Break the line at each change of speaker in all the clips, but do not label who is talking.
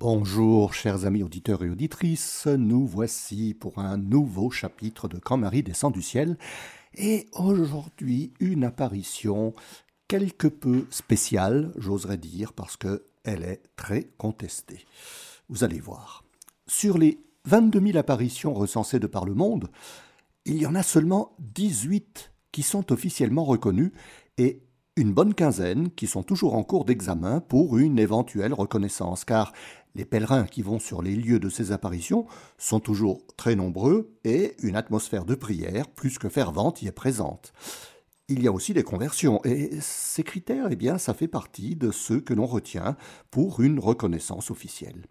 Bonjour chers amis auditeurs et auditrices, nous voici pour un nouveau chapitre de Quand Marie descend du ciel et aujourd'hui une apparition quelque peu spéciale, j'oserais dire, parce qu'elle est très contestée. Vous allez voir. Sur les 22 000 apparitions recensées de par le monde, il y en a seulement 18 qui sont officiellement reconnues et une bonne quinzaine qui sont toujours en cours d'examen pour une éventuelle reconnaissance, car les pèlerins qui vont sur les lieux de ces apparitions sont toujours très nombreux et une atmosphère de prière plus que fervente y est présente. Il y a aussi des conversions, et ces critères, eh bien, ça fait partie de ceux que l'on retient pour une reconnaissance officielle.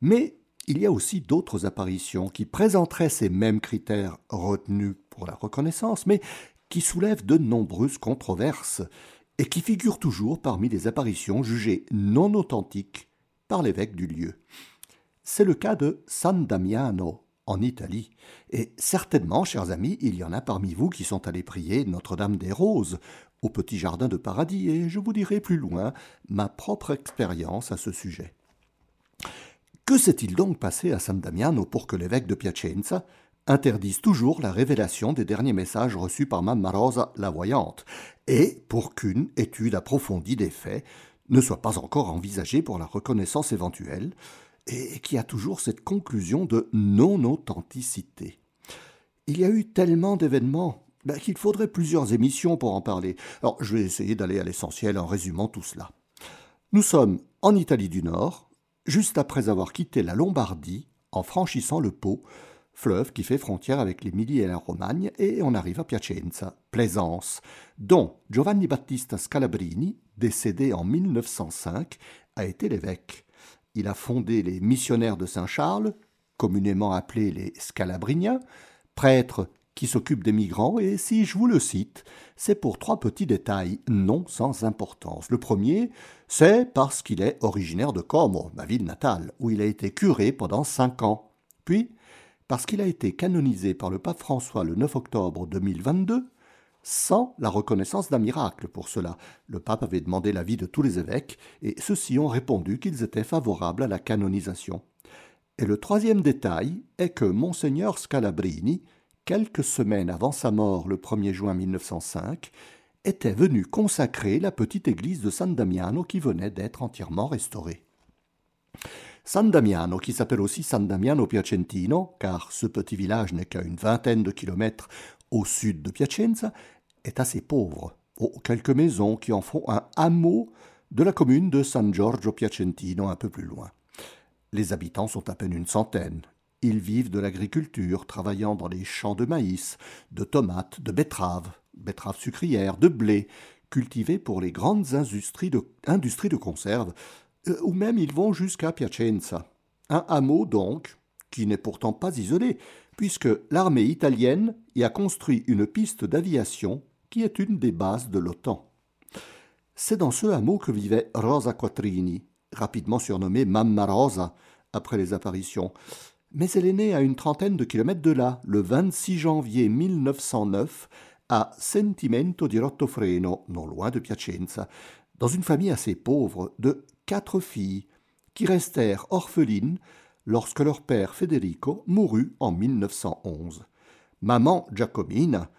Mais il y a aussi d'autres apparitions qui présenteraient ces mêmes critères retenus pour la reconnaissance, mais qui soulèvent de nombreuses controverses et qui figurent toujours parmi les apparitions jugées non authentiques par l'évêque du lieu. C'est le cas de San Damiano, en Italie. Et certainement, chers amis, il y en a parmi vous qui sont allés prier Notre-Dame des Roses au petit jardin de paradis, et je vous dirai plus loin ma propre expérience à ce sujet. Que s'est-il donc passé à San Damiano pour que l'évêque de Piacenza interdisent toujours la révélation des derniers messages reçus par Mamma Rosa la voyante, et pour qu'une étude approfondie des faits ne soit pas encore envisagée pour la reconnaissance éventuelle, et qui a toujours cette conclusion de non-authenticité. Il y a eu tellement d'événements ben, qu'il faudrait plusieurs émissions pour en parler. Alors je vais essayer d'aller à l'essentiel en résumant tout cela. Nous sommes en Italie du Nord, juste après avoir quitté la Lombardie en franchissant le Pô, fleuve qui fait frontière avec l'Émilie et la Romagne, et on arrive à Piacenza, Plaisance, dont Giovanni Battista Scalabrini, décédé en 1905, a été l'évêque. Il a fondé les missionnaires de Saint-Charles, communément appelés les Scalabriniens, prêtres qui s'occupent des migrants, et si je vous le cite, c'est pour trois petits détails non sans importance. Le premier, c'est parce qu'il est originaire de Como, ma ville natale, où il a été curé pendant cinq ans. Puis, parce qu'il a été canonisé par le pape François le 9 octobre 2022, sans la reconnaissance d'un miracle pour cela. Le pape avait demandé l'avis de tous les évêques, et ceux-ci ont répondu qu'ils étaient favorables à la canonisation. Et le troisième détail est que monseigneur Scalabrini, quelques semaines avant sa mort le 1er juin 1905, était venu consacrer la petite église de San Damiano qui venait d'être entièrement restaurée. San Damiano, qui s'appelle aussi San Damiano Piacentino, car ce petit village n'est qu'à une vingtaine de kilomètres au sud de Piacenza, est assez pauvre. Oh, quelques maisons qui en font un hameau de la commune de San Giorgio Piacentino un peu plus loin. Les habitants sont à peine une centaine. Ils vivent de l'agriculture, travaillant dans les champs de maïs, de tomates, de betteraves, betteraves sucrières, de blé, cultivés pour les grandes industries de, industries de conserve, ou même ils vont jusqu'à Piacenza. Un hameau donc, qui n'est pourtant pas isolé, puisque l'armée italienne y a construit une piste d'aviation qui est une des bases de l'OTAN. C'est dans ce hameau que vivait Rosa Quattrini, rapidement surnommée Mamma Rosa après les apparitions. Mais elle est née à une trentaine de kilomètres de là, le 26 janvier 1909, à Sentimento di Rottofreno, non loin de Piacenza, dans une famille assez pauvre de quatre filles, qui restèrent orphelines lorsque leur père Federico mourut en 1911. Maman Giacomina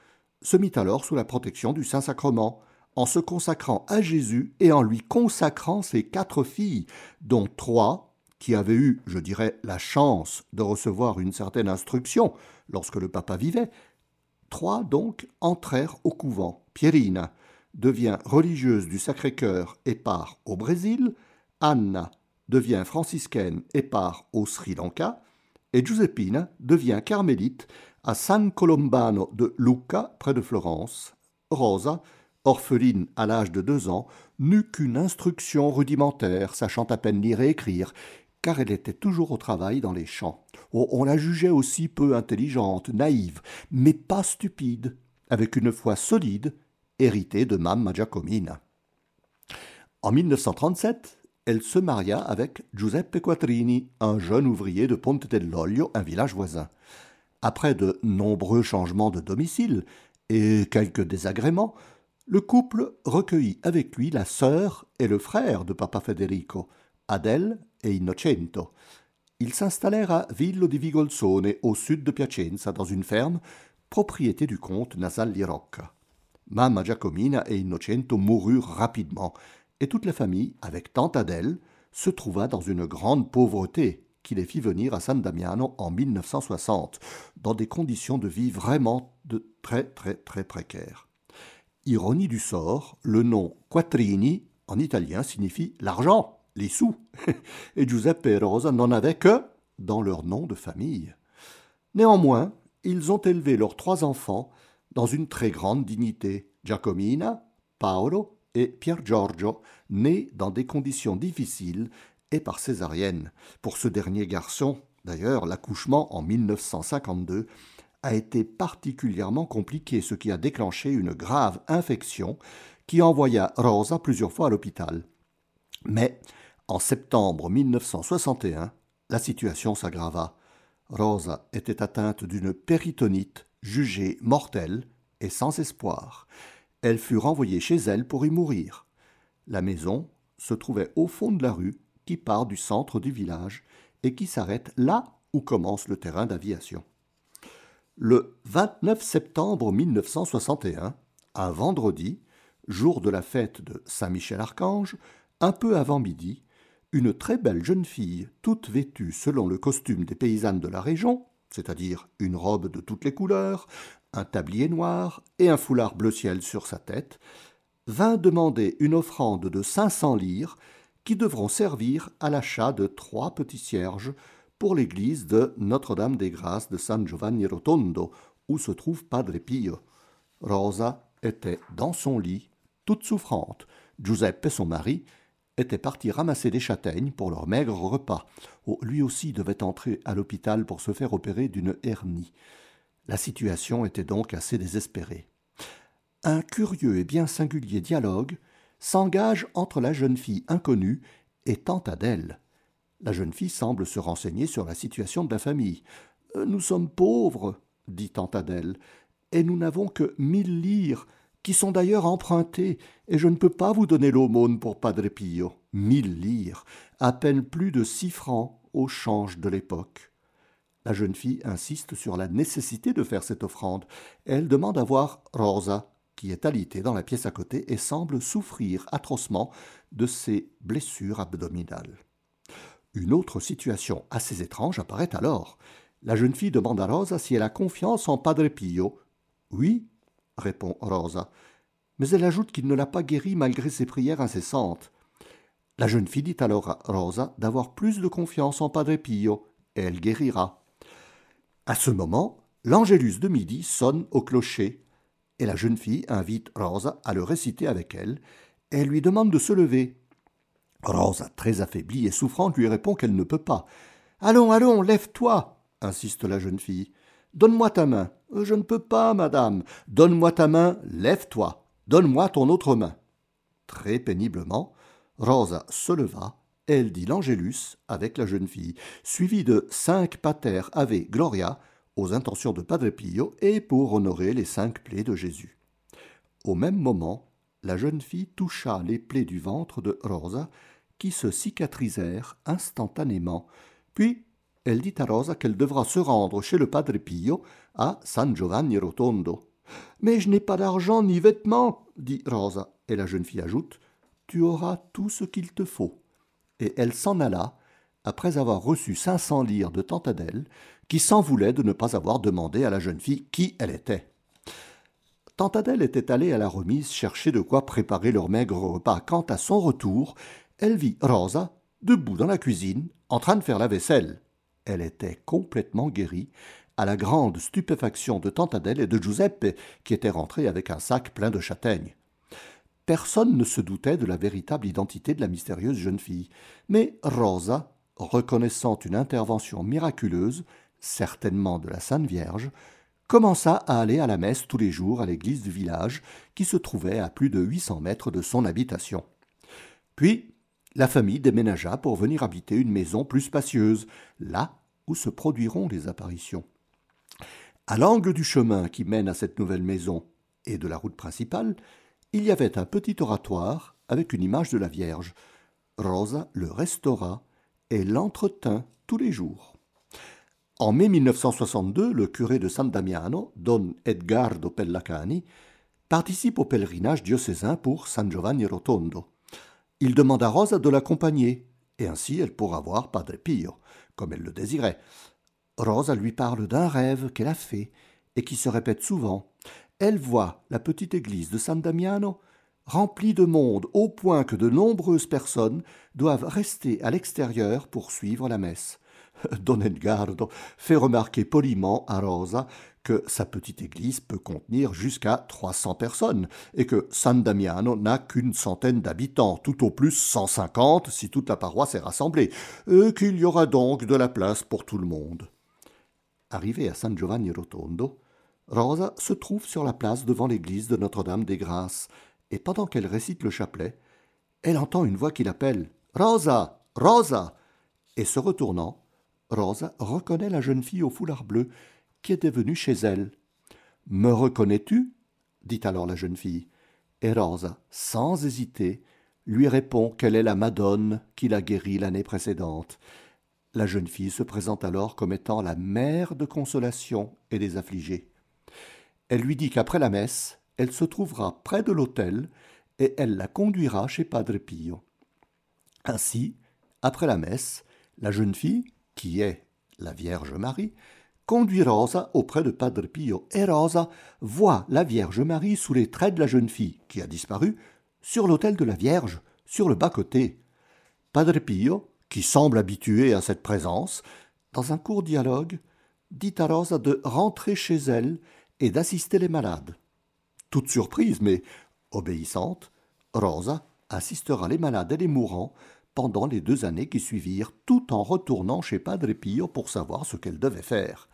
se mit alors sous la protection du Saint-Sacrement, en se consacrant à Jésus et en lui consacrant ses quatre filles, dont trois qui avaient eu, je dirais, la chance de recevoir une certaine instruction lorsque le papa vivait. Trois donc entrèrent au couvent. Pierina, devient religieuse du Sacré-Cœur et part au Brésil, Anna devient franciscaine et part au Sri Lanka, et Giuseppina devient carmélite à San Colombano de Lucca, près de Florence. Rosa, orpheline à l'âge de deux ans, n'eut qu'une instruction rudimentaire, sachant à peine lire et écrire, car elle était toujours au travail dans les champs. Oh, on la jugeait aussi peu intelligente, naïve, mais pas stupide, avec une foi solide hérité de Mamma Giacomina. En 1937, elle se maria avec Giuseppe Quattrini, un jeune ouvrier de Ponte dell'Olio, un village voisin. Après de nombreux changements de domicile et quelques désagréments, le couple recueillit avec lui la sœur et le frère de Papa Federico, Adèle et Innocento. Ils s'installèrent à Villo di Vigolzone, au sud de Piacenza, dans une ferme, propriété du comte Nasalli Rocca. Mamma Giacomina et Innocento moururent rapidement, et toute la famille, avec tante Adèle, se trouva dans une grande pauvreté qui les fit venir à San Damiano en 1960, dans des conditions de vie vraiment très très très précaires. Ironie du sort, le nom Quattrini en italien signifie l'argent, les sous, et Giuseppe et Rosa n'en avaient que dans leur nom de famille. Néanmoins, ils ont élevé leurs trois enfants dans une très grande dignité, Giacomina, Paolo et Pier Giorgio, nés dans des conditions difficiles et par césarienne. Pour ce dernier garçon, d'ailleurs, l'accouchement en 1952 a été particulièrement compliqué, ce qui a déclenché une grave infection qui envoya Rosa plusieurs fois à l'hôpital. Mais en septembre 1961, la situation s'aggrava. Rosa était atteinte d'une péritonite jugée mortelle et sans espoir. Elle fut renvoyée chez elle pour y mourir. La maison se trouvait au fond de la rue qui part du centre du village et qui s'arrête là où commence le terrain d'aviation. Le 29 septembre 1961, un vendredi, jour de la fête de Saint-Michel-Archange, un peu avant midi, une très belle jeune fille, toute vêtue selon le costume des paysannes de la région, c'est-à-dire une robe de toutes les couleurs, un tablier noir et un foulard bleu ciel sur sa tête, vint demander une offrande de cinq cents lires qui devront servir à l'achat de trois petits cierges pour l'église de Notre-Dame des Grâces de San Giovanni Rotondo, où se trouve Padre Pio. Rosa était dans son lit, toute souffrante. Giuseppe, son mari, était parti ramasser des châtaignes pour leur maigre repas. Oh, lui aussi devait entrer à l'hôpital pour se faire opérer d'une hernie. La situation était donc assez désespérée. Un curieux et bien singulier dialogue s'engage entre la jeune fille inconnue et tante Adèle. La jeune fille semble se renseigner sur la situation de la famille. Euh, nous sommes pauvres, dit tante Adèle, et nous n'avons que mille lires, qui sont d'ailleurs empruntées, et je ne peux pas vous donner l'aumône pour Padre Pio. Mille lires, à peine plus de six francs au change de l'époque. La jeune fille insiste sur la nécessité de faire cette offrande. Elle demande à voir Rosa, qui est alitée dans la pièce à côté et semble souffrir atrocement de ses blessures abdominales. Une autre situation assez étrange apparaît alors. La jeune fille demande à Rosa si elle a confiance en Padre Pio. Oui, répond Rosa, mais elle ajoute qu'il ne l'a pas guérie malgré ses prières incessantes. La jeune fille dit alors à Rosa d'avoir plus de confiance en Padre Pio, elle guérira. À ce moment, l'Angélus de midi sonne au clocher, et la jeune fille invite Rosa à le réciter avec elle, elle lui demande de se lever. Rosa, très affaiblie et souffrante, lui répond qu'elle ne peut pas. Allons, allons, lève-toi, insiste la jeune fille. Donne-moi ta main. Je ne peux pas, madame. Donne-moi ta main, lève-toi. Donne-moi ton autre main. Très péniblement, Rosa se leva elle dit l'Angélus avec la jeune fille, suivi de cinq pater ave gloria aux intentions de Padre Pio et pour honorer les cinq plaies de Jésus. Au même moment, la jeune fille toucha les plaies du ventre de Rosa, qui se cicatrisèrent instantanément. Puis elle dit à Rosa qu'elle devra se rendre chez le Padre Pio à San Giovanni Rotondo. Mais je n'ai pas d'argent ni vêtements, dit Rosa, et la jeune fille ajoute Tu auras tout ce qu'il te faut et elle s'en alla, après avoir reçu cinq cents lires de tante Adèle, qui s'en voulait de ne pas avoir demandé à la jeune fille qui elle était. Tante Adèle était allée à la remise chercher de quoi préparer leur maigre repas, quand à son retour, elle vit Rosa, debout dans la cuisine, en train de faire la vaisselle. Elle était complètement guérie, à la grande stupéfaction de tante Adèle et de Giuseppe, qui était rentré avec un sac plein de châtaignes. Personne ne se doutait de la véritable identité de la mystérieuse jeune fille, mais Rosa, reconnaissant une intervention miraculeuse, certainement de la Sainte Vierge, commença à aller à la messe tous les jours à l'église du village, qui se trouvait à plus de huit cents mètres de son habitation. Puis, la famille déménagea pour venir habiter une maison plus spacieuse, là où se produiront les apparitions. À l'angle du chemin qui mène à cette nouvelle maison et de la route principale, il y avait un petit oratoire avec une image de la Vierge. Rosa le restaura et l'entretint tous les jours. En mai 1962, le curé de San Damiano, Don Edgardo Pellacani, participe au pèlerinage diocésain pour San Giovanni Rotondo. Il demande à Rosa de l'accompagner, et ainsi elle pourra voir Padre Pio, comme elle le désirait. Rosa lui parle d'un rêve qu'elle a fait et qui se répète souvent. Elle voit la petite église de San Damiano remplie de monde au point que de nombreuses personnes doivent rester à l'extérieur pour suivre la messe. Don Edgardo fait remarquer poliment à Rosa que sa petite église peut contenir jusqu'à 300 personnes et que San Damiano n'a qu'une centaine d'habitants, tout au plus 150 si toute la paroisse est rassemblée, et qu'il y aura donc de la place pour tout le monde. Arrivée à San Giovanni Rotondo, Rosa se trouve sur la place devant l'église de Notre-Dame des Grâces, et pendant qu'elle récite le chapelet, elle entend une voix qui l'appelle Rosa Rosa et se retournant, Rosa reconnaît la jeune fille au foulard bleu qui était venue chez elle. Me reconnais-tu? dit alors la jeune fille. Et Rosa, sans hésiter, lui répond qu'elle est la Madone qui l'a guérie l'année précédente. La jeune fille se présente alors comme étant la mère de consolation et des affligés. Elle lui dit qu'après la messe, elle se trouvera près de l'autel et elle la conduira chez Padre Pio. Ainsi, après la messe, la jeune fille, qui est la Vierge Marie, conduit Rosa auprès de Padre Pio, et Rosa voit la Vierge Marie sous les traits de la jeune fille, qui a disparu, sur l'autel de la Vierge, sur le bas-côté. Padre Pio, qui semble habitué à cette présence, dans un court dialogue, dit à Rosa de rentrer chez elle et d'assister les malades. Toute surprise, mais obéissante, Rosa assistera les malades et les mourants pendant les deux années qui suivirent, tout en retournant chez Padre Pio pour savoir ce qu'elle devait faire.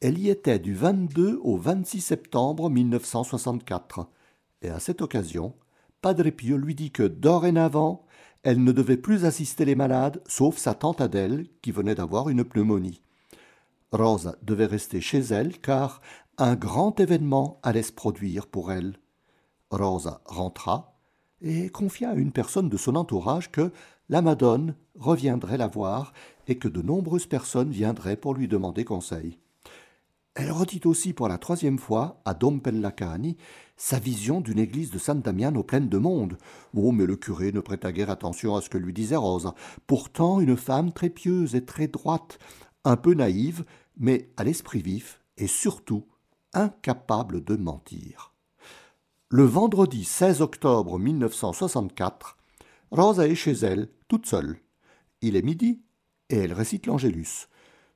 Elle y était du 22 au 26 septembre 1964, et à cette occasion, Padre Pio lui dit que dorénavant, elle ne devait plus assister les malades, sauf sa tante Adèle, qui venait d'avoir une pneumonie. Rosa devait rester chez elle, car un grand événement allait se produire pour elle. Rosa rentra et confia à une personne de son entourage que la Madone reviendrait la voir et que de nombreuses personnes viendraient pour lui demander conseil. Elle redit aussi pour la troisième fois à Dom Pellacani sa vision d'une église de San Damiano pleine de monde. Oh, mais le curé ne prêta guère attention à ce que lui disait Rosa. Pourtant, une femme très pieuse et très droite, un peu naïve, mais à l'esprit vif et surtout incapable de mentir. Le vendredi 16 octobre 1964, Rosa est chez elle, toute seule. Il est midi, et elle récite l'Angélus.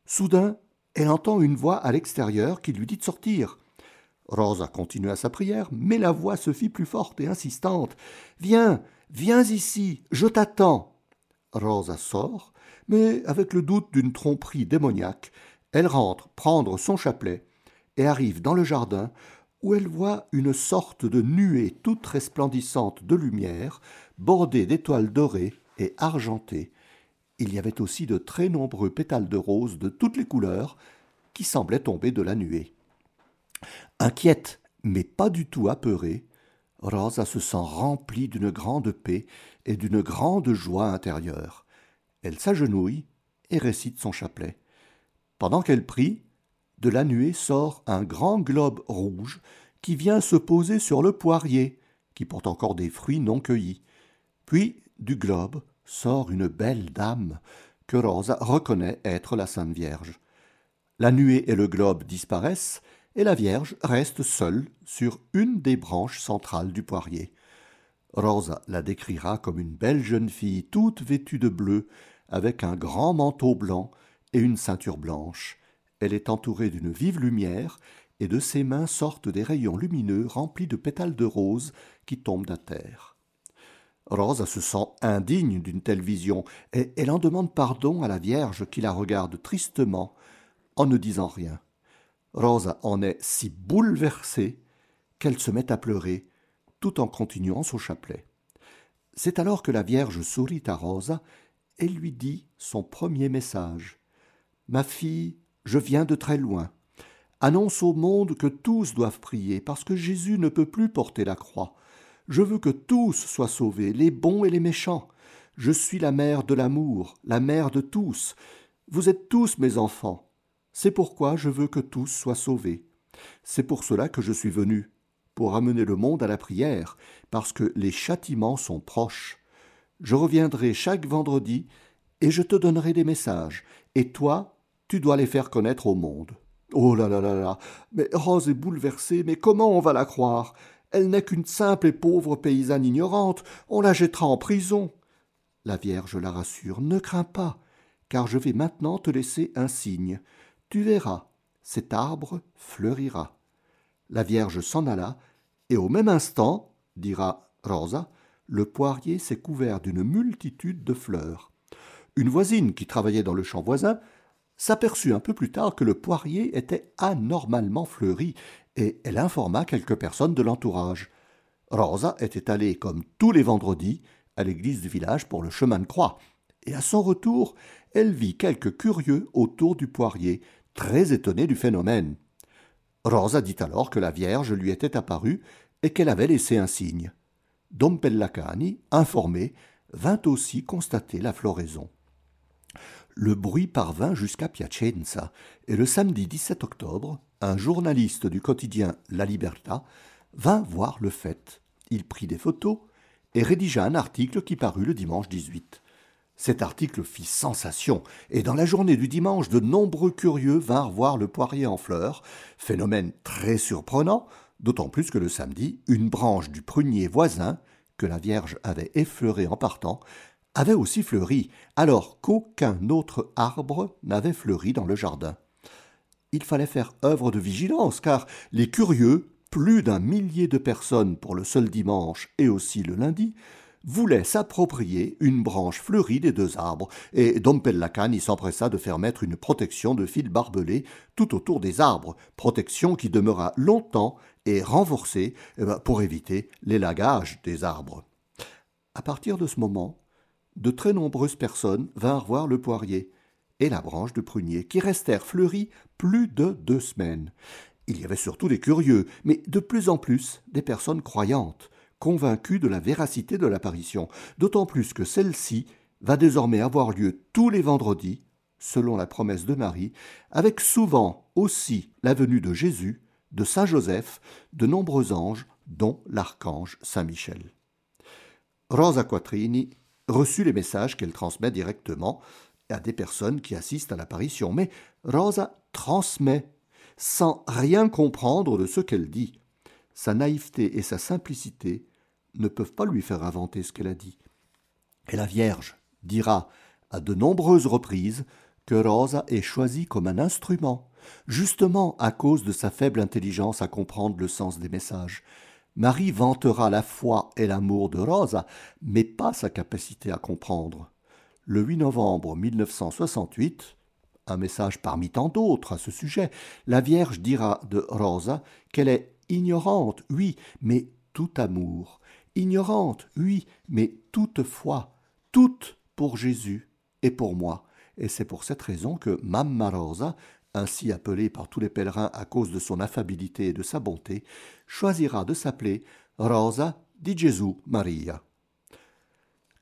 Soudain, elle entend une voix à l'extérieur qui lui dit de sortir. Rosa continua sa prière, mais la voix se fit plus forte et insistante. Viens, viens ici, je t'attends. Rosa sort, mais avec le doute d'une tromperie démoniaque, elle rentre prendre son chapelet et arrive dans le jardin où elle voit une sorte de nuée toute resplendissante de lumière, bordée d'étoiles dorées et argentées. Il y avait aussi de très nombreux pétales de roses de toutes les couleurs qui semblaient tomber de la nuée. Inquiète, mais pas du tout apeurée, Rosa se sent remplie d'une grande paix et d'une grande joie intérieure. Elle s'agenouille et récite son chapelet. Pendant qu'elle prie, de la nuée sort un grand globe rouge qui vient se poser sur le poirier, qui porte encore des fruits non cueillis. Puis, du globe, sort une belle dame que Rosa reconnaît être la Sainte Vierge. La nuée et le globe disparaissent, et la Vierge reste seule sur une des branches centrales du poirier. Rosa la décrira comme une belle jeune fille toute vêtue de bleu, avec un grand manteau blanc et une ceinture blanche. Elle est entourée d'une vive lumière, et de ses mains sortent des rayons lumineux remplis de pétales de rose qui tombent à terre. Rosa se sent indigne d'une telle vision, et elle en demande pardon à la Vierge qui la regarde tristement, en ne disant rien. Rosa en est si bouleversée qu'elle se met à pleurer, tout en continuant son chapelet. C'est alors que la Vierge sourit à Rosa et lui dit son premier message. Ma fille, je viens de très loin. Annonce au monde que tous doivent prier, parce que Jésus ne peut plus porter la croix. Je veux que tous soient sauvés, les bons et les méchants. Je suis la mère de l'amour, la mère de tous. Vous êtes tous mes enfants. C'est pourquoi je veux que tous soient sauvés. C'est pour cela que je suis venu, pour amener le monde à la prière, parce que les châtiments sont proches. Je reviendrai chaque vendredi, et je te donnerai des messages, et toi, tu dois les faire connaître au monde. Oh là là là là. Mais Rose est bouleversée, mais comment on va la croire? Elle n'est qu'une simple et pauvre paysanne ignorante, on la jettera en prison. La Vierge la rassure. Ne crains pas, car je vais maintenant te laisser un signe. Tu verras, cet arbre fleurira. La Vierge s'en alla, et au même instant, dira Rosa, le poirier s'est couvert d'une multitude de fleurs. Une voisine qui travaillait dans le champ voisin s'aperçut un peu plus tard que le poirier était anormalement fleuri, et elle informa quelques personnes de l'entourage. Rosa était allée, comme tous les vendredis, à l'église du village pour le chemin de croix, et à son retour, elle vit quelques curieux autour du poirier, très étonnés du phénomène. Rosa dit alors que la Vierge lui était apparue et qu'elle avait laissé un signe. Dom Pellacani, informé, vint aussi constater la floraison. Le bruit parvint jusqu'à Piacenza, et le samedi 17 octobre, un journaliste du quotidien La Libertà vint voir le fait. Il prit des photos et rédigea un article qui parut le dimanche 18. Cet article fit sensation, et dans la journée du dimanche, de nombreux curieux vinrent voir le poirier en fleurs, phénomène très surprenant, d'autant plus que le samedi, une branche du prunier voisin, que la Vierge avait effleuré en partant, avait aussi fleuri, alors qu'aucun autre arbre n'avait fleuri dans le jardin. Il fallait faire œuvre de vigilance, car les curieux, plus d'un millier de personnes pour le seul dimanche et aussi le lundi, voulait s'approprier une branche fleurie des deux arbres, et Dom Pellacani s'empressa de faire mettre une protection de fil barbelé tout autour des arbres, protection qui demeura longtemps et renforcée eh ben, pour éviter l'élagage des arbres. À partir de ce moment, de très nombreuses personnes vinrent voir le poirier et la branche de prunier, qui restèrent fleuries plus de deux semaines. Il y avait surtout des curieux, mais de plus en plus des personnes croyantes, convaincu de la véracité de l'apparition, d'autant plus que celle-ci va désormais avoir lieu tous les vendredis, selon la promesse de Marie, avec souvent aussi la venue de Jésus, de Saint Joseph, de nombreux anges, dont l'archange Saint Michel. Rosa reçut les messages qu'elle transmet directement à des personnes qui assistent à l'apparition, mais Rosa transmet sans rien comprendre de ce qu'elle dit. Sa naïveté et sa simplicité ne peuvent pas lui faire inventer ce qu'elle a dit. Et la Vierge dira à de nombreuses reprises que Rosa est choisie comme un instrument, justement à cause de sa faible intelligence à comprendre le sens des messages. Marie vantera la foi et l'amour de Rosa, mais pas sa capacité à comprendre. Le 8 novembre 1968, un message parmi tant d'autres à ce sujet, la Vierge dira de Rosa qu'elle est Ignorante, oui, mais tout amour. Ignorante, oui, mais toutefois, toute pour Jésus et pour moi. Et c'est pour cette raison que Mamma Rosa, ainsi appelée par tous les pèlerins à cause de son affabilité et de sa bonté, choisira de s'appeler Rosa di Gesù Maria.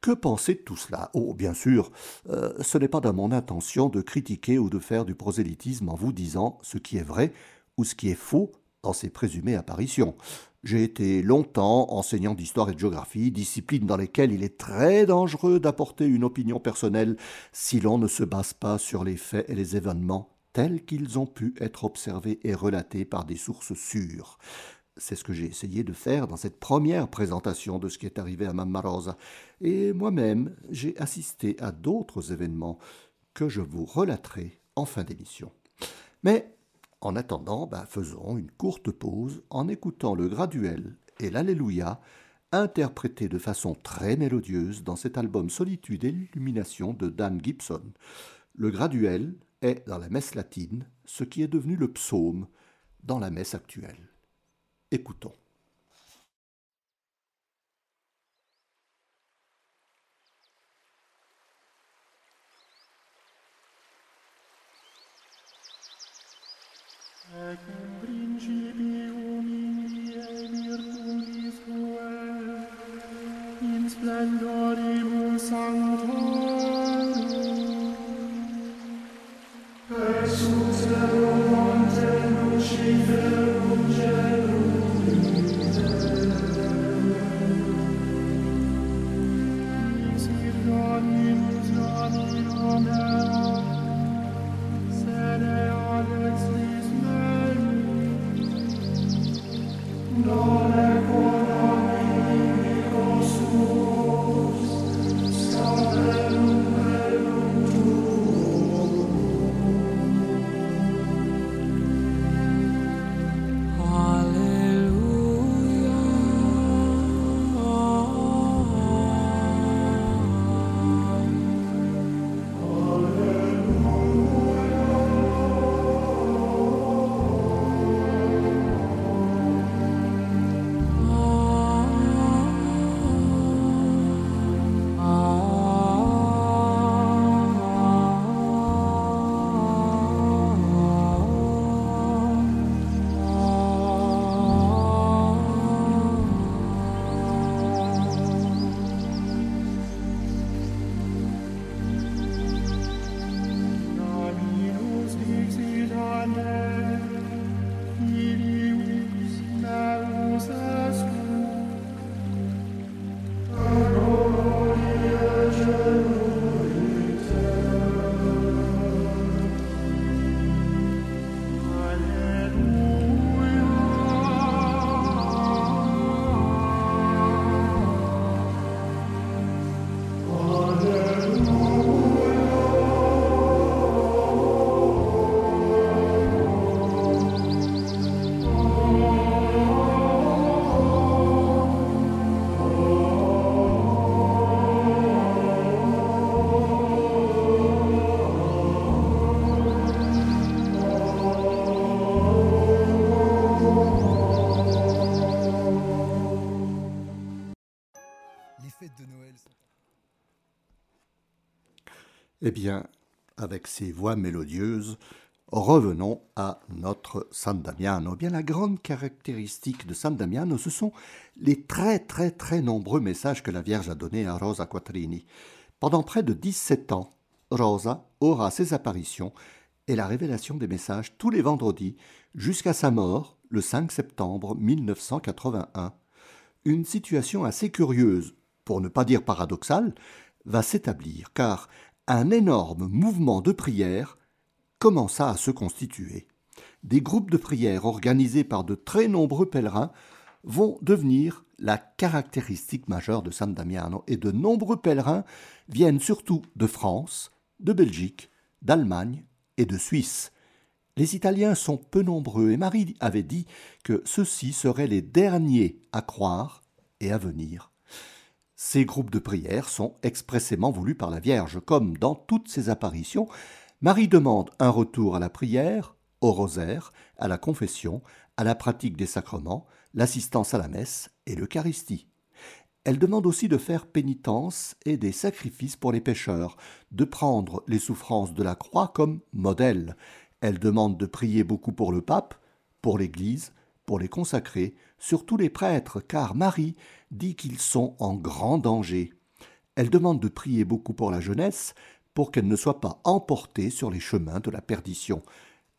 Que penser de tout cela? Oh, bien sûr, euh, ce n'est pas dans mon intention de critiquer ou de faire du prosélytisme en vous disant ce qui est vrai ou ce qui est faux dans ses présumées apparitions. J'ai été longtemps enseignant d'histoire et de géographie, disciplines dans lesquelles il est très dangereux d'apporter une opinion personnelle si l'on ne se base pas sur les faits et les événements tels qu'ils ont pu être observés et relatés par des sources sûres. C'est ce que j'ai essayé de faire dans cette première présentation de ce qui est arrivé à Mamma Rosa. Et moi-même, j'ai assisté à d'autres événements que je vous relaterai en fin d'émission. Mais en attendant, ben, faisons une courte pause en écoutant le graduel et l'Alléluia interprétés de façon très mélodieuse dans cet album Solitude et l'illumination de Dan Gibson. Le graduel est dans la messe latine ce qui est devenu le psaume dans la messe actuelle. Écoutons. Bien, avec ces voix mélodieuses, revenons à notre San Damiano. Bien, la grande caractéristique de San Damiano, ce sont les très très très nombreux messages que la Vierge a donnés à Rosa Quattrini. Pendant près de 17 ans, Rosa aura ses apparitions et la révélation des messages tous les vendredis jusqu'à sa mort le 5 septembre 1981. Une situation assez curieuse, pour ne pas dire paradoxale, va s'établir, car un énorme mouvement de prière commença à se constituer. Des groupes de prière organisés par de très nombreux pèlerins vont devenir la caractéristique majeure de San Damiano et de nombreux pèlerins viennent surtout de France, de Belgique, d'Allemagne et de Suisse. Les Italiens sont peu nombreux et Marie avait dit que ceux-ci seraient les derniers à croire et à venir. Ces groupes de prière sont expressément voulus par la Vierge, comme dans toutes ses apparitions. Marie demande un retour à la prière, au rosaire, à la confession, à la pratique des sacrements, l'assistance à la messe et l'Eucharistie. Elle demande aussi de faire pénitence et des sacrifices pour les pécheurs, de prendre les souffrances de la croix comme modèle. Elle demande de prier beaucoup pour le pape, pour l'Église, pour les consacrés, surtout les prêtres, car Marie dit qu'ils sont en grand danger. Elle demande de prier beaucoup pour la jeunesse, pour qu'elle ne soit pas emportée sur les chemins de la perdition.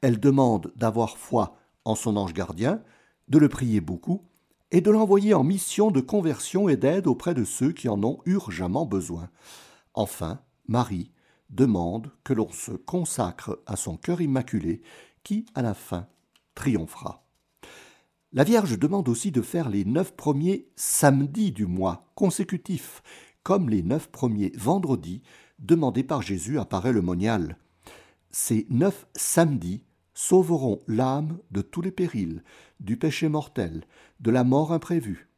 Elle demande d'avoir foi en son ange gardien, de le prier beaucoup, et de l'envoyer en mission de conversion et d'aide auprès de ceux qui en ont urgemment besoin. Enfin, Marie demande que l'on se consacre à son cœur immaculé, qui, à la fin, triomphera. La Vierge demande aussi de faire les neuf premiers samedis du mois consécutifs, comme les neuf premiers vendredis demandés par Jésus apparaît le monial. Ces neuf samedis sauveront l'âme de tous les périls, du péché mortel, de la mort imprévue,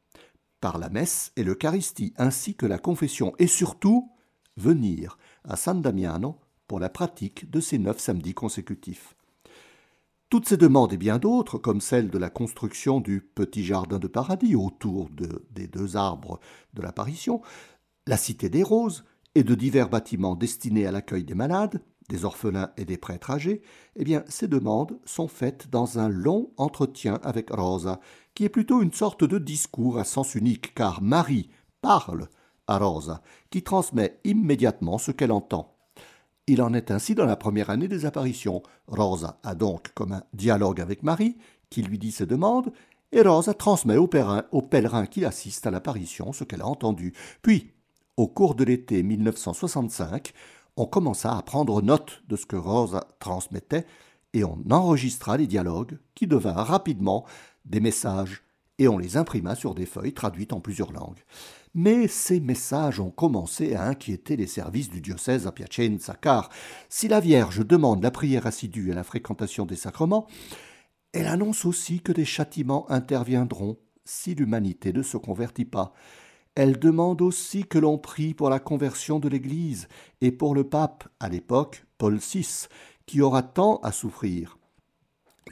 par la messe et l'Eucharistie, ainsi que la confession, et surtout venir à San Damiano pour la pratique de ces neuf samedis consécutifs. Toutes ces demandes et bien d'autres, comme celle de la construction du petit jardin de paradis autour des deux arbres de l'apparition, la cité des roses, et de divers bâtiments destinés à l'accueil des malades, des orphelins et des prêtres âgés, eh bien, ces demandes sont faites dans un long entretien avec Rosa, qui est plutôt une sorte de discours à sens unique, car Marie parle à Rosa, qui transmet immédiatement ce qu'elle entend. Il en est ainsi dans la première année des apparitions. Rosa a donc comme un dialogue avec Marie, qui lui dit ses demandes, et Rosa transmet au pèlerin, au pèlerin qui assiste à l'apparition ce qu'elle a entendu. Puis, au cours de l'été 1965, on commença à prendre note de ce que Rosa transmettait et on enregistra les dialogues qui devinrent rapidement des messages et on les imprima sur des feuilles traduites en plusieurs langues. Mais ces messages ont commencé à inquiéter les services du diocèse à Piacenza, car si la Vierge demande la prière assidue et la fréquentation des sacrements, elle annonce aussi que des châtiments interviendront si l'humanité ne se convertit pas. Elle demande aussi que l'on prie pour la conversion de l'Église et pour le pape, à l'époque, Paul VI, qui aura tant à souffrir.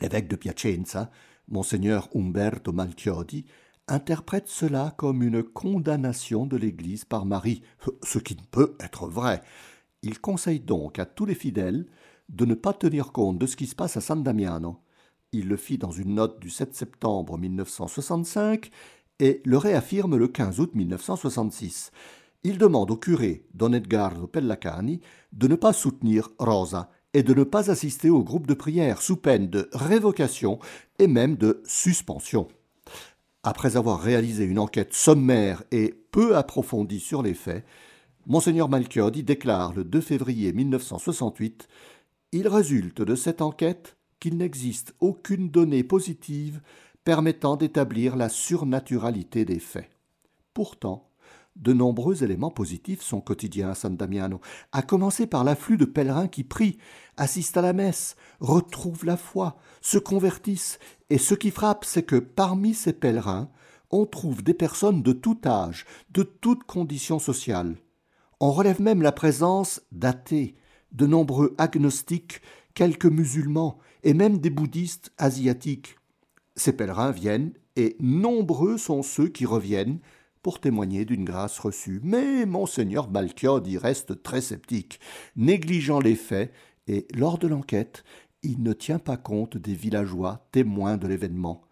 L'évêque de Piacenza, monseigneur Umberto Malchiodi, interprète cela comme une condamnation de l'Église par Marie, ce qui ne peut être vrai. Il conseille donc à tous les fidèles de ne pas tenir compte de ce qui se passe à San Damiano. Il le fit dans une note du 7 septembre 1965 et le réaffirme le 15 août 1966. Il demande au curé Don Edgardo Pellacani de ne pas soutenir Rosa et de ne pas assister au groupe de prière sous peine de révocation et même de suspension. Après avoir réalisé une enquête sommaire et peu approfondie sur les faits, Monseigneur Malchiodi déclare le 2 février 1968 Il résulte de cette enquête qu'il n'existe aucune donnée positive permettant d'établir la surnaturalité des faits. Pourtant, de nombreux éléments positifs sont quotidiens à San Damiano, à commencer par l'afflux de pèlerins qui prient, assistent à la messe, retrouvent la foi, se convertissent, et ce qui frappe, c'est que parmi ces pèlerins, on trouve des personnes de tout âge, de toutes conditions sociales. On relève même la présence d'athées, de nombreux agnostiques, quelques musulmans et même des bouddhistes asiatiques. Ces pèlerins viennent, et nombreux sont ceux qui reviennent pour témoigner d'une grâce reçue. Mais monseigneur Malchiod y reste très sceptique, négligeant les faits, et lors de l'enquête, il ne tient pas compte des villageois témoins de l'événement.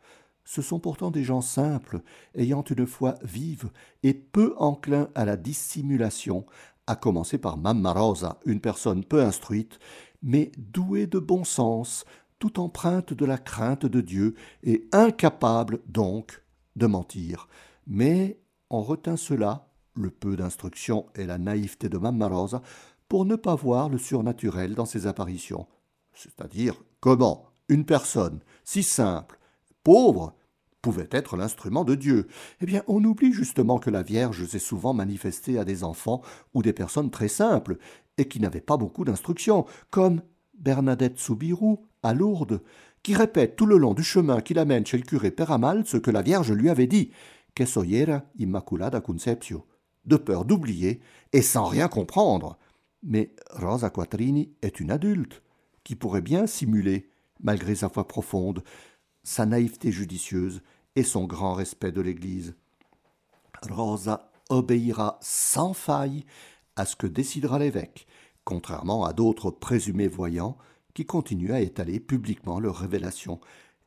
Ce sont pourtant des gens simples, ayant une foi vive et peu enclins à la dissimulation, à commencer par Mamma Rosa, une personne peu instruite, mais douée de bon sens, tout empreinte de la crainte de Dieu et incapable donc de mentir. Mais on retint cela, le peu d'instruction et la naïveté de Mamma Rosa, pour ne pas voir le surnaturel dans ses apparitions. C'est-à-dire comment une personne si simple, pauvre, pouvait être l'instrument de Dieu. Eh bien, on oublie justement que la Vierge s'est souvent manifestée à des enfants ou des personnes très simples et qui n'avaient pas beaucoup d'instruction, comme Bernadette Soubirou à Lourdes, qui répète tout le long du chemin qui l'amène chez le curé Peramal ce que la Vierge lui avait dit que soyera immaculada conceptio, de peur d'oublier et sans rien comprendre. Mais Rosa Quattrini est une adulte qui pourrait bien simuler, malgré sa foi profonde, sa naïveté judicieuse et son grand respect de l'Église. Rosa obéira sans faille à ce que décidera l'évêque, contrairement à d'autres présumés voyants qui continuent à étaler publiquement leurs révélations.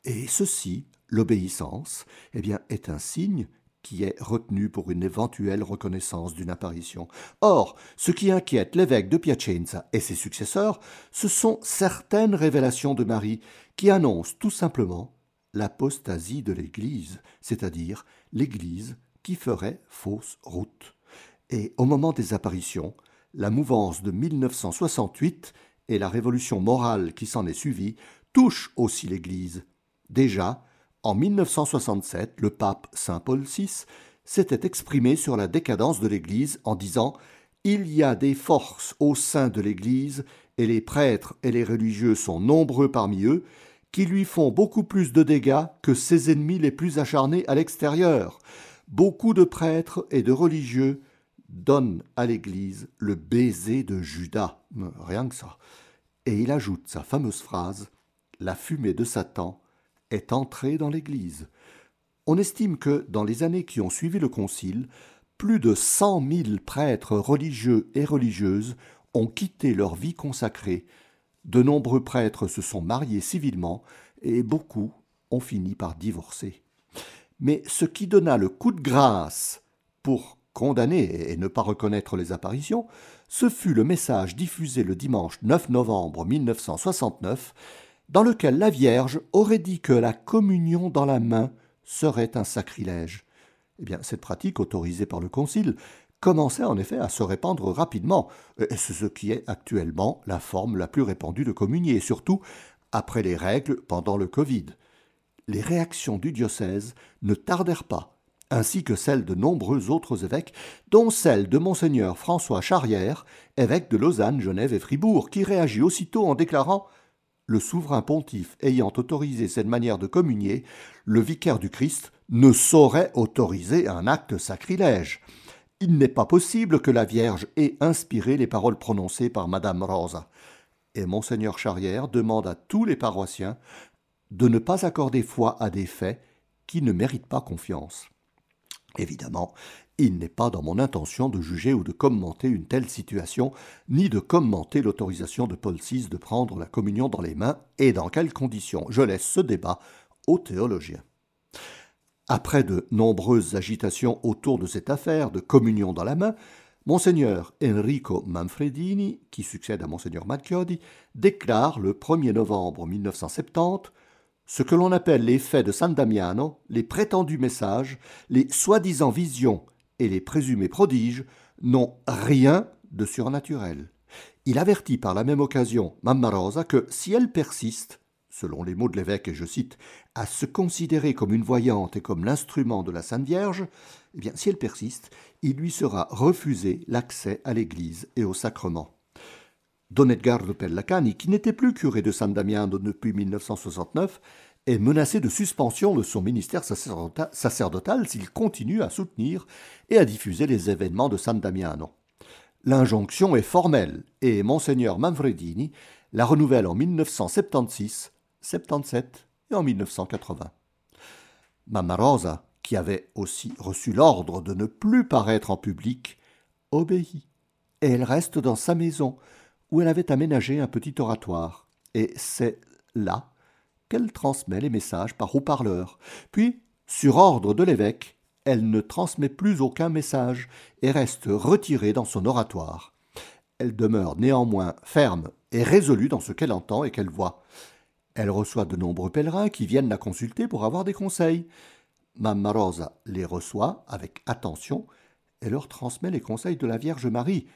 Et ceci, l'obéissance, eh bien, est un signe qui est retenu pour une éventuelle reconnaissance d'une apparition. Or, ce qui inquiète l'évêque de Piacenza et ses successeurs, ce sont certaines révélations de Marie qui annoncent tout simplement l'apostasie de l'Église, c'est-à-dire l'Église qui ferait fausse route. Et au moment des apparitions, la mouvance de 1968 et la révolution morale qui s'en est suivie touchent aussi l'Église. Déjà, en 1967, le pape Saint Paul VI s'était exprimé sur la décadence de l'Église en disant Il y a des forces au sein de l'Église, et les prêtres et les religieux sont nombreux parmi eux, qui lui font beaucoup plus de dégâts que ses ennemis les plus acharnés à l'extérieur. Beaucoup de prêtres et de religieux donnent à l'Église le baiser de Judas. Rien que ça. Et il ajoute sa fameuse phrase La fumée de Satan est entré dans l'Église. On estime que, dans les années qui ont suivi le Concile, plus de cent mille prêtres religieux et religieuses ont quitté leur vie consacrée. De nombreux prêtres se sont mariés civilement et beaucoup ont fini par divorcer. Mais ce qui donna le coup de grâce pour condamner et ne pas reconnaître les apparitions, ce fut le message diffusé le dimanche 9 novembre 1969, dans lequel la Vierge aurait dit que la communion dans la main serait un sacrilège. Eh bien, cette pratique, autorisée par le Concile, commençait en effet à se répandre rapidement, c'est ce qui est actuellement la forme la plus répandue de communier, surtout après les règles pendant le Covid. Les réactions du diocèse ne tardèrent pas, ainsi que celles de nombreux autres évêques, dont celle de monseigneur François Charrière, évêque de Lausanne, Genève et Fribourg, qui réagit aussitôt en déclarant le souverain pontife ayant autorisé cette manière de communier, le vicaire du Christ ne saurait autoriser un acte sacrilège. Il n'est pas possible que la Vierge ait inspiré les paroles prononcées par Madame Rosa. Et Monseigneur Charrière demande à tous les paroissiens de ne pas accorder foi à des faits qui ne méritent pas confiance. Évidemment, il n'est pas dans mon intention de juger ou de commenter une telle situation, ni de commenter l'autorisation de Paul VI de prendre la communion dans les mains et dans quelles conditions. Je laisse ce débat aux théologiens. Après de nombreuses agitations autour de cette affaire de communion dans la main, Monseigneur Enrico Manfredini, qui succède à Monseigneur Macchiodi, déclare le 1er novembre 1970 ce que l'on appelle les faits de San Damiano, les prétendus messages, les soi-disant visions et les présumés prodiges n'ont rien de surnaturel. Il avertit par la même occasion Mamma Rosa que si elle persiste, selon les mots de l'évêque, et je cite, à se considérer comme une voyante et comme l'instrument de la Sainte Vierge, eh bien, si elle persiste, il lui sera refusé l'accès à l'Église et au sacrement. Don Edgardo Pellacani, qui n'était plus curé de San Damiano depuis 1969, est menacé de suspension de son ministère sacerdotal s'il continue à soutenir et à diffuser les événements de San Damiano. L'injonction est formelle et Monseigneur Manfredini la renouvelle en 1976 77 et en 1980. Mamma Rosa, qui avait aussi reçu l'ordre de ne plus paraître en public, obéit, et elle reste dans sa maison, où elle avait aménagé un petit oratoire, et c'est là qu'elle transmet les messages par haut-parleur. Puis, sur ordre de l'évêque, elle ne transmet plus aucun message et reste retirée dans son oratoire. Elle demeure néanmoins ferme et résolue dans ce qu'elle entend et qu'elle voit. Elle reçoit de nombreux pèlerins qui viennent la consulter pour avoir des conseils. Mamma Rosa les reçoit avec attention et leur transmet les conseils de la Vierge Marie.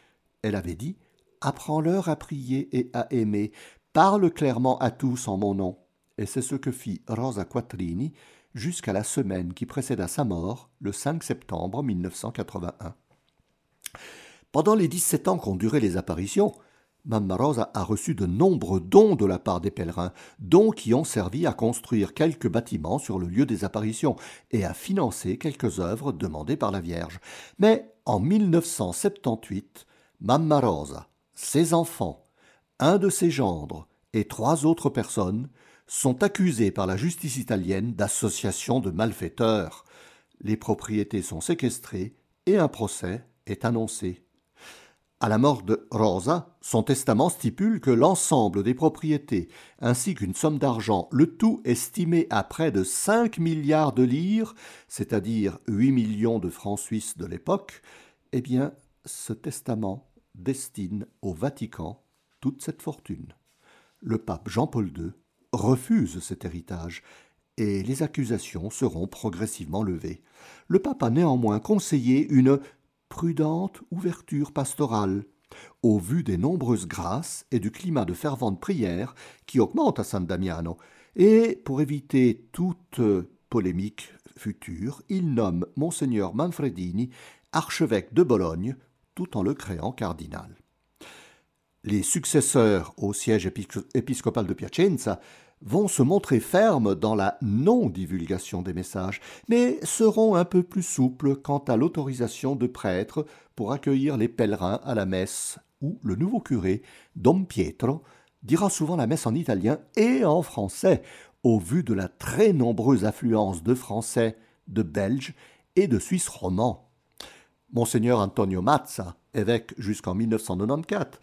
Elle avait dit Apprends-leur à prier et à aimer, parle clairement à tous en mon nom. Et c'est ce que fit Rosa Quattrini jusqu'à la semaine qui précéda sa mort, le 5 septembre 1981. Pendant les 17 ans qu'ont duré les apparitions, Mamma Rosa a reçu de nombreux dons de la part des pèlerins, dons qui ont servi à construire quelques bâtiments sur le lieu des apparitions et à financer quelques œuvres demandées par la Vierge. Mais en 1978, Mamma Rosa, ses enfants, un de ses gendres et trois autres personnes sont accusés par la justice italienne d'association de malfaiteurs. Les propriétés sont séquestrées et un procès est annoncé. À la mort de Rosa, son testament stipule que l'ensemble des propriétés, ainsi qu'une somme d'argent, le tout estimé à près de 5 milliards de lire, c'est-à-dire 8 millions de francs suisses de l'époque, eh bien, ce testament destine au Vatican toute cette fortune. Le pape Jean-Paul II refuse cet héritage et les accusations seront progressivement levées. Le pape a néanmoins conseillé une prudente ouverture pastorale, au vu des nombreuses grâces et du climat de fervente prière qui augmente à San Damiano, et pour éviter toute polémique future, il nomme Monseigneur Manfredini archevêque de Bologne, tout en le créant cardinal. Les successeurs au siège épiscopal de Piacenza vont se montrer fermes dans la non-divulgation des messages, mais seront un peu plus souples quant à l'autorisation de prêtres pour accueillir les pèlerins à la messe, où le nouveau curé, Dom Pietro, dira souvent la messe en italien et en français, au vu de la très nombreuse affluence de Français, de Belges et de Suisses romans. Monseigneur Antonio Mazza, évêque jusqu'en 1994,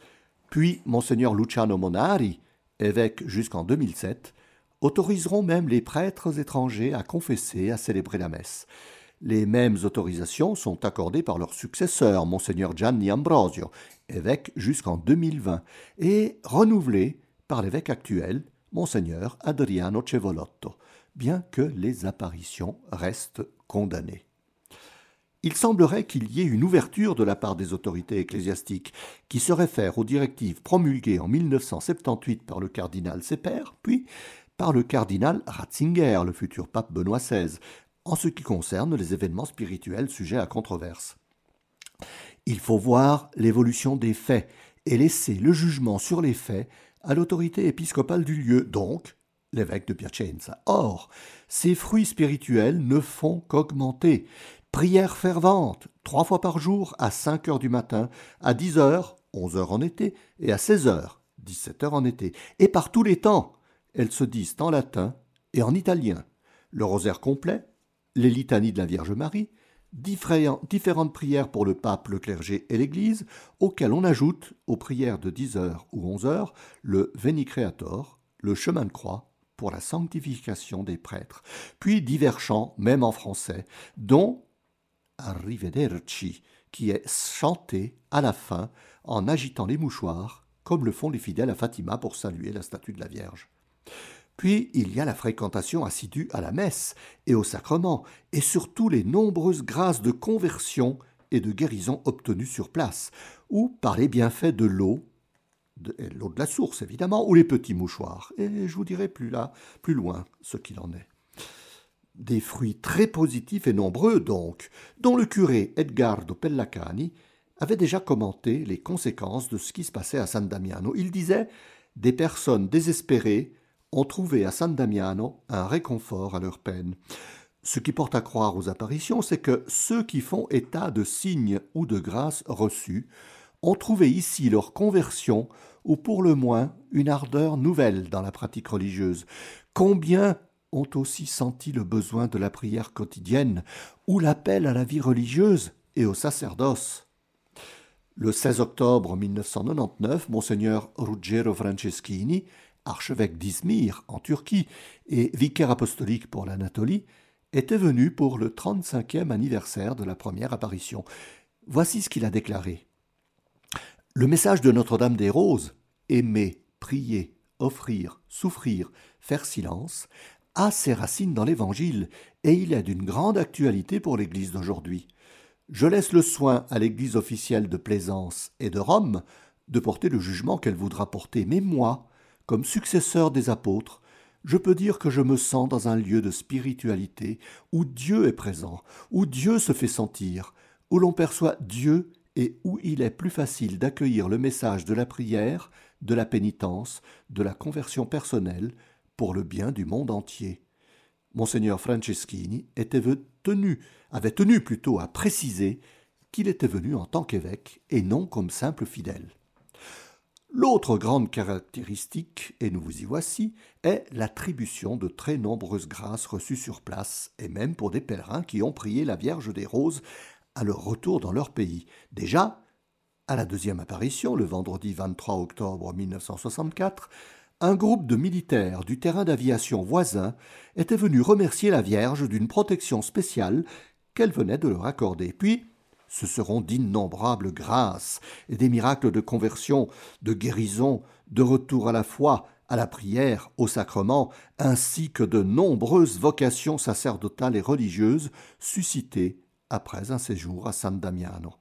puis Monseigneur Luciano Monari, évêques jusqu'en 2007, autoriseront même les prêtres étrangers à confesser, à célébrer la messe. Les mêmes autorisations sont accordées par leur successeur, Monseigneur Gianni Ambrosio, évêque jusqu'en 2020, et renouvelées par l'évêque actuel, Monseigneur Adriano Cevolotto, bien que les apparitions restent condamnées. Il semblerait qu'il y ait une ouverture de la part des autorités ecclésiastiques qui se réfère aux directives promulguées en 1978 par le cardinal Sepper, puis par le cardinal Ratzinger, le futur pape Benoît XVI, en ce qui concerne les événements spirituels sujets à controverse. Il faut voir l'évolution des faits et laisser le jugement sur les faits à l'autorité épiscopale du lieu, donc l'évêque de Piacenza. Or, ces fruits spirituels ne font qu'augmenter. Prière fervente, trois fois par jour, à 5 heures du matin, à 10 heures, 11 heures en été, et à 16 heures, 17 heures en été, et par tous les temps. Elles se disent en latin et en italien. Le rosaire complet, les litanies de la Vierge Marie, différentes prières pour le pape, le clergé et l'Église, auxquelles on ajoute, aux prières de 10 heures ou 11 heures, le Veni Creator, le chemin de croix, pour la sanctification des prêtres, puis divers chants, même en français, dont Arrivederci, qui est chanté à la fin en agitant les mouchoirs, comme le font les fidèles à Fatima pour saluer la statue de la Vierge. Puis il y a la fréquentation assidue à la messe et au sacrement, et surtout les nombreuses grâces de conversion et de guérison obtenues sur place, ou par les bienfaits de l'eau, de, l'eau de la source évidemment, ou les petits mouchoirs. Et je vous dirai plus là, plus loin, ce qu'il en est. Des fruits très positifs et nombreux donc, dont le curé Edgardo Pellacani avait déjà commenté les conséquences de ce qui se passait à San Damiano. Il disait Des personnes désespérées ont trouvé à San Damiano un réconfort à leur peine. Ce qui porte à croire aux apparitions, c'est que ceux qui font état de signes ou de grâces reçues ont trouvé ici leur conversion ou pour le moins une ardeur nouvelle dans la pratique religieuse. Combien ont aussi senti le besoin de la prière quotidienne ou l'appel à la vie religieuse et au sacerdoce. Le 16 octobre 1999, monseigneur Ruggero Franceschini archevêque d'Izmir en Turquie et vicaire apostolique pour l'Anatolie, était venu pour le 35e anniversaire de la première apparition. Voici ce qu'il a déclaré. Le message de Notre-Dame des Roses, aimer, prier, offrir, souffrir, faire silence, a ses racines dans l'Évangile et il est d'une grande actualité pour l'Église d'aujourd'hui. Je laisse le soin à l'Église officielle de Plaisance et de Rome de porter le jugement qu'elle voudra porter, mais moi, comme successeur des apôtres, je peux dire que je me sens dans un lieu de spiritualité où Dieu est présent, où Dieu se fait sentir, où l'on perçoit Dieu et où il est plus facile d'accueillir le message de la prière, de la pénitence, de la conversion personnelle pour le bien du monde entier. Monseigneur Franceschini était tenu, avait tenu plutôt à préciser qu'il était venu en tant qu'évêque et non comme simple fidèle. L'autre grande caractéristique, et nous vous y voici, est l'attribution de très nombreuses grâces reçues sur place, et même pour des pèlerins qui ont prié la Vierge des Roses à leur retour dans leur pays. Déjà, à la deuxième apparition, le vendredi 23 octobre 1964, un groupe de militaires du terrain d'aviation voisin était venu remercier la Vierge d'une protection spéciale qu'elle venait de leur accorder. Puis, ce seront d'innombrables grâces et des miracles de conversion, de guérison, de retour à la foi, à la prière, au sacrement, ainsi que de nombreuses vocations sacerdotales et religieuses suscitées après un séjour à San Damiano.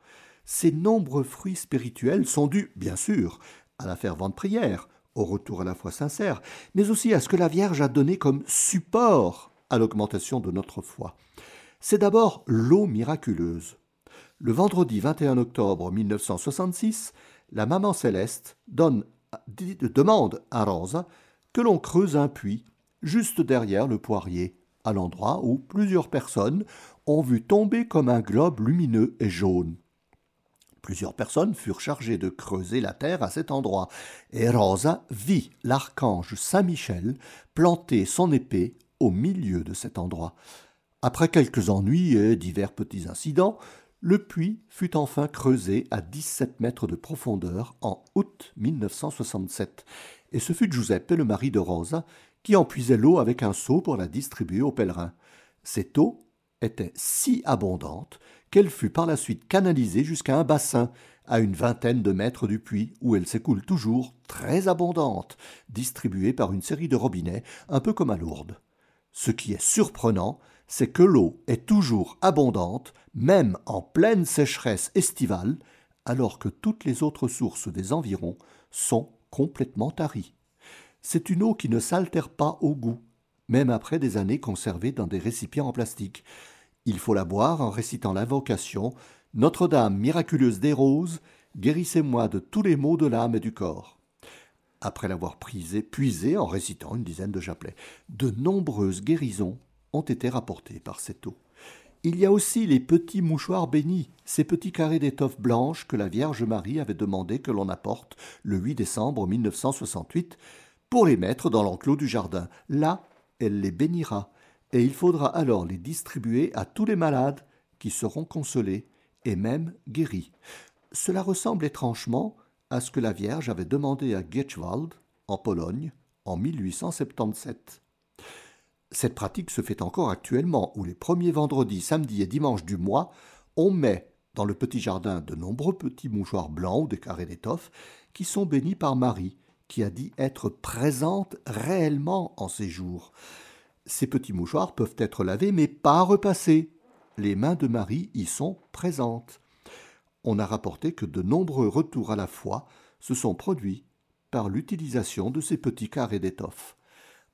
Ces nombreux fruits spirituels sont dus, bien sûr, à la fervente prière, au retour à la foi sincère, mais aussi à ce que la Vierge a donné comme support à l'augmentation de notre foi. C'est d'abord l'eau miraculeuse. Le vendredi 21 octobre 1966, la maman céleste demande à Rosa que l'on creuse un puits juste derrière le poirier, à l'endroit où plusieurs personnes ont vu tomber comme un globe lumineux et jaune. Plusieurs personnes furent chargées de creuser la terre à cet endroit, et Rosa vit l'archange Saint Michel planter son épée au milieu de cet endroit. Après quelques ennuis et divers petits incidents, le puits fut enfin creusé à 17 mètres de profondeur en août 1967, et ce fut Giuseppe, le mari de Rosa, qui en puisait l'eau avec un seau pour la distribuer aux pèlerins. Cette eau était si abondante qu'elle fut par la suite canalisée jusqu'à un bassin à une vingtaine de mètres du puits où elle s'écoule toujours très abondante, distribuée par une série de robinets, un peu comme à Lourdes. Ce qui est surprenant, c'est que l'eau est toujours abondante, même en pleine sécheresse estivale, alors que toutes les autres sources des environs sont complètement taries. C'est une eau qui ne s'altère pas au goût, même après des années conservées dans des récipients en plastique. Il faut la boire en récitant l'invocation Notre-Dame miraculeuse des roses, guérissez-moi de tous les maux de l'âme et du corps. Après l'avoir prisée, puisée en récitant une dizaine de chapelets, de nombreuses guérisons ont été rapportées par cette eau. Il y a aussi les petits mouchoirs bénis, ces petits carrés d'étoffe blanche que la Vierge Marie avait demandé que l'on apporte le 8 décembre 1968 pour les mettre dans l'enclos du jardin. Là, elle les bénira, et il faudra alors les distribuer à tous les malades qui seront consolés et même guéris. Cela ressemble étrangement à ce que la Vierge avait demandé à Getschwald, en Pologne, en 1877. Cette pratique se fait encore actuellement, où les premiers vendredis, samedis et dimanches du mois, on met dans le petit jardin de nombreux petits mouchoirs blancs ou des carrés d'étoffe qui sont bénis par Marie, qui a dit être présente réellement en ces jours. Ces petits mouchoirs peuvent être lavés mais pas repassés. Les mains de Marie y sont présentes. On a rapporté que de nombreux retours à la foi se sont produits par l'utilisation de ces petits carrés d'étoffe.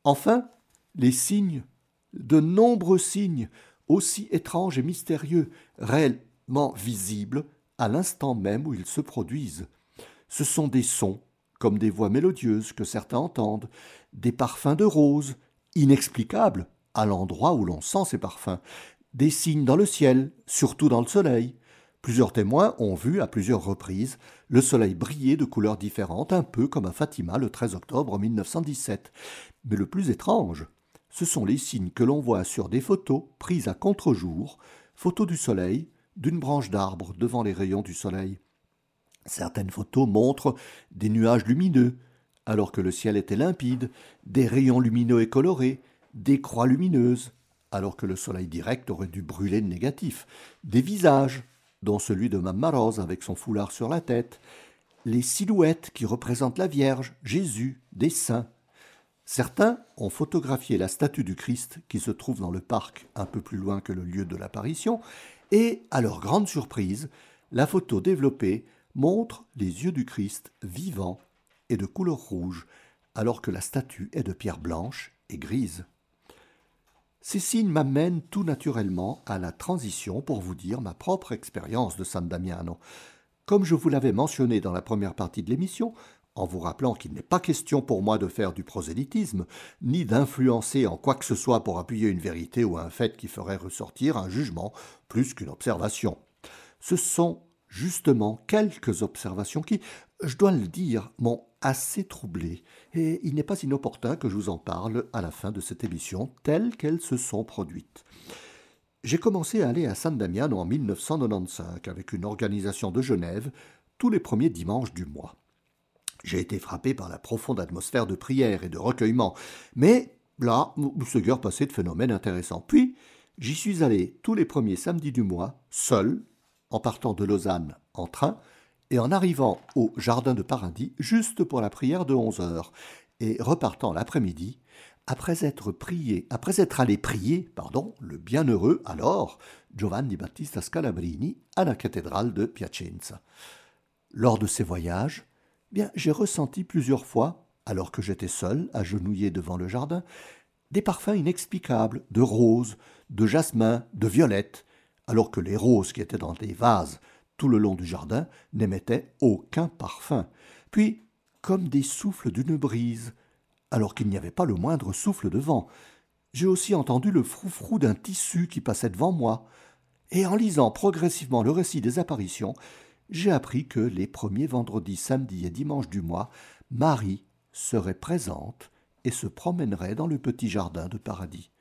Enfin, les signes, de nombreux signes, aussi étranges et mystérieux, réellement visibles à l'instant même où ils se produisent. Ce sont des sons, comme des voix mélodieuses que certains entendent, des parfums de roses, inexplicables à l'endroit où l'on sent ces parfums, des signes dans le ciel, surtout dans le soleil. Plusieurs témoins ont vu à plusieurs reprises le soleil briller de couleurs différentes, un peu comme à Fatima le 13 octobre 1917. Mais le plus étrange, ce sont les signes que l'on voit sur des photos prises à contre-jour, photos du soleil, d'une branche d'arbre devant les rayons du soleil. Certaines photos montrent des nuages lumineux, alors que le ciel était limpide, des rayons lumineux et colorés, des croix lumineuses, alors que le soleil direct aurait dû brûler le négatif, des visages, dont celui de Mamma Rose avec son foulard sur la tête, les silhouettes qui représentent la Vierge, Jésus, des saints. Certains ont photographié la statue du Christ qui se trouve dans le parc un peu plus loin que le lieu de l'apparition, et, à leur grande surprise, la photo développée montre les yeux du Christ vivants et de couleur rouge, alors que la statue est de pierre blanche et grise. Ces signes m'amènent tout naturellement à la transition pour vous dire ma propre expérience de San Damiano. Comme je vous l'avais mentionné dans la première partie de l'émission, en vous rappelant qu'il n'est pas question pour moi de faire du prosélytisme, ni d'influencer en quoi que ce soit pour appuyer une vérité ou un fait qui ferait ressortir un jugement plus qu'une observation. Ce sont justement quelques observations qui, je dois le dire, m'ont assez troublé, et il n'est pas inopportun que je vous en parle à la fin de cette émission, telles qu'elles se sont produites. J'ai commencé à aller à San Damiano en 1995 avec une organisation de Genève tous les premiers dimanches du mois. J'ai été frappé par la profonde atmosphère de prière et de recueillement, mais là, ce guère passé de phénomènes intéressants. Puis, j'y suis allé tous les premiers samedis du mois, seul, en partant de Lausanne en train et en arrivant au Jardin de Paradis juste pour la prière de 11 heures et repartant l'après-midi après être prié, après être allé prier, pardon, le bienheureux alors Giovanni Battista Scalabrini à la cathédrale de Piacenza. Lors de ces voyages, bien, j'ai ressenti plusieurs fois, alors que j'étais seul, agenouillé devant le jardin, des parfums inexplicables de roses, de jasmin, de violettes, alors que les roses qui étaient dans des vases tout le long du jardin n'émettaient aucun parfum, puis comme des souffles d'une brise, alors qu'il n'y avait pas le moindre souffle de vent. J'ai aussi entendu le froufrou d'un tissu qui passait devant moi, et en lisant progressivement le récit des apparitions, j'ai appris que les premiers vendredis, samedis et dimanches du mois, Marie serait présente et se promènerait dans le petit jardin de paradis.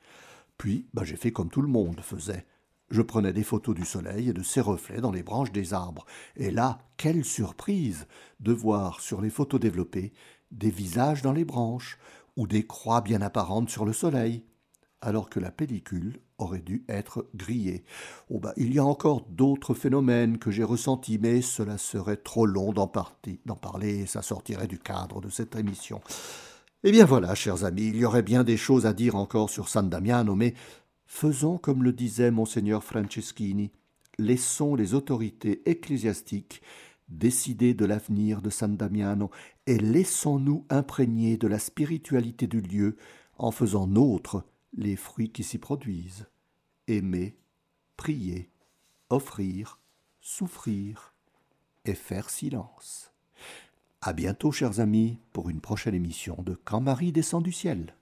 Puis, bah, j'ai fait comme tout le monde faisait. Je prenais des photos du soleil et de ses reflets dans les branches des arbres. Et là, quelle surprise de voir sur les photos développées des visages dans les branches ou des croix bien apparentes sur le soleil. alors que la pellicule aurait dû être grillée. Oh bah, il y a encore d'autres phénomènes que j'ai ressentis, mais cela serait trop long d'en, d'en parler et ça sortirait du cadre de cette émission. Eh bien voilà, chers amis, il y aurait bien des choses à dire encore sur San Damiano, mais faisons comme le disait monseigneur Franceschini, laissons les autorités ecclésiastiques décider de l'avenir de San Damiano et laissons-nous imprégner de la spiritualité du lieu en faisant nôtre les fruits qui s'y produisent. Aimer, prier, offrir, souffrir et faire silence. À bientôt, chers amis, pour une prochaine émission de Quand Marie descend du ciel.